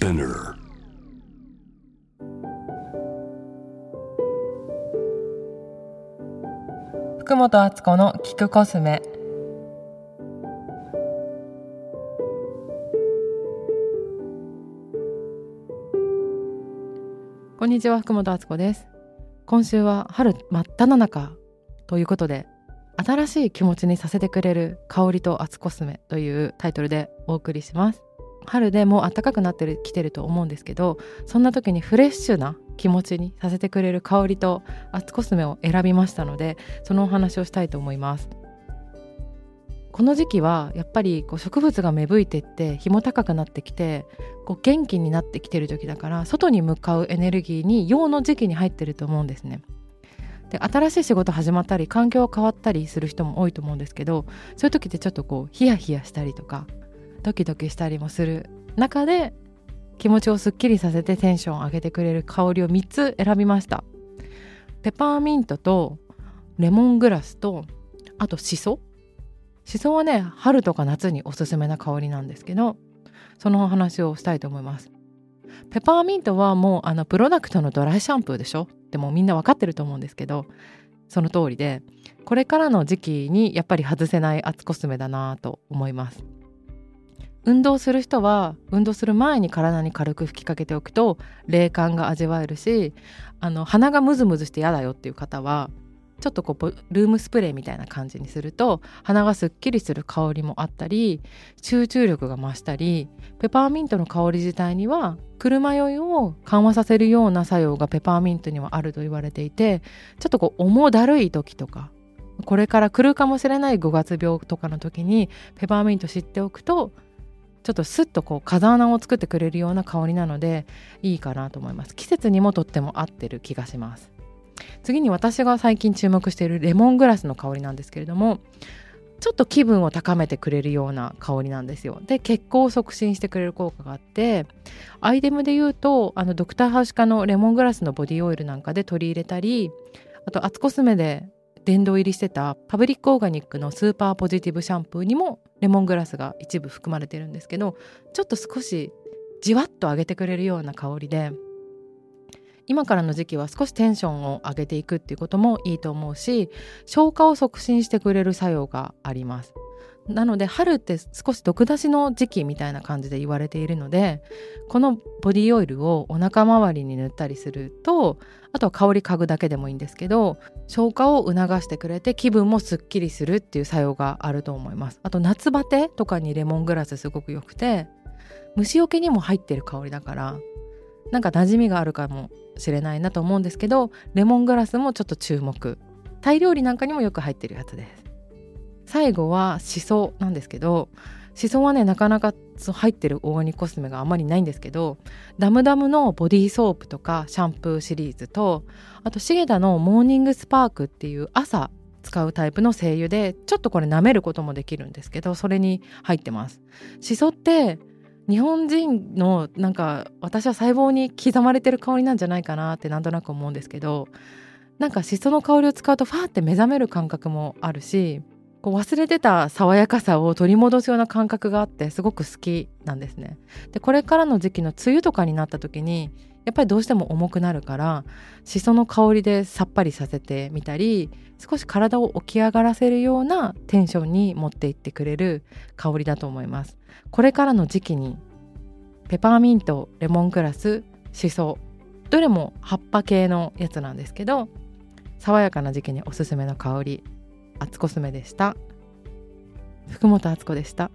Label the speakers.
Speaker 1: Spinner.
Speaker 2: 福本敦子の聞くコスメこんにちは福本敦子です今週は春真っ只中ということで新しい気持ちにさせてくれる香りと厚コスメというタイトルでお送りします春でもう暖かくなってきてると思うんですけどそんな時にフレッシュな気持ちにさせてくれる香りと厚コスメを選びましたのでそのお話をしたいと思いますこの時期はやっぱりこう植物が芽吹いてって日も高くなってきてこう元気になってきてる時だから外に向かうエネルギーに陽の時期に入ってると思うんですね。で新しい仕事始まったり環境変わったりする人も多いと思うんですけどそういう時ってちょっとこうヒヤヒヤしたりとかドキドキしたりもする。中で気持ちをすっきりさせてテンションを上げてくれる香りを3つ選びました。ペパーミントとレモングラスとあとシソ。シソはね春とか夏におすすめな香りなんですけどそのお話をしたいと思います。ペパーミントはもうあのプロダクトのドライシャンプーでしょ？でもうみんな分かってると思うんですけどその通りでこれからの時期にやっぱり外せない厚コスメだなと思います。運動する人は運動する前に体に軽く吹きかけておくと冷感が味わえるしあの鼻がムズムズして嫌だよっていう方はちょっとこうルームスプレーみたいな感じにすると鼻がすっきりする香りもあったり集中力が増したりペパーミントの香り自体には車酔いを緩和させるような作用がペパーミントにはあると言われていてちょっとこう重だるい時とかこれから来るかもしれない5月病とかの時にペパーミント知っておくとちょっとスッとこう風穴を作ってくれるような香りなのでいいかなと思います。季節にもとっても合ってる気がします。次に私が最近注目しているレモングラスの香りなんですけれどもちょっと気分を高めてくれるような香りなんですよ。で血行を促進してくれる効果があってアイテムで言うとあのドクターハウシカのレモングラスのボディオイルなんかで取り入れたりあとアツコスメで殿堂入りしてたパブリックオーガニックのスーパーポジティブシャンプーにもレモングラスが一部含まれてるんですけどちょっと少しじわっと上げてくれるような香りで今からの時期は少しテンションを上げていくっていうこともいいと思うし消化を促進してくれる作用があります。なので春って少し毒出しの時期みたいな感じで言われているのでこのボディオイルをお腹周りに塗ったりするとあとは香り嗅ぐだけでもいいんですけど消化を促してくれて気分もすっきりするっていう作用があると思います。あと夏バテとかにレモングラスすごく良くて虫除けにも入ってる香りだからなんか馴染みがあるかもしれないなと思うんですけどレモングラスもちょっと注目。タイ料理なんかにもよく入ってるやつです。最後はシソなんですけどシソはねなかなか入ってるオーガニックコスメがあまりないんですけどダムダムのボディーソープとかシャンプーシリーズとあとシゲダのモーニングスパークっていう朝使うタイプの精油でちょっとこれ舐めることもできるんですけどそれに入ってます。シソって日本人のなんか私は細胞に刻まれてる香りなんじゃないかなってなんとなく思うんですけどなんかシソの香りを使うとファーって目覚める感覚もあるしこう忘れてた爽やかさを取り戻すような感覚があってすごく好きなんですね。でこれからの時期の梅雨とかになった時にやっぱりどうしても重くなるからしその香りでさっぱりさせてみたり少し体を起き上がらせるようなテンションに持っていってくれる香りだと思います。これからの時期にペパーミントレモングラスしそどれも葉っぱ系のやつなんですけど爽やかな時期におすすめの香りあつコスメでした。福本敦子でした。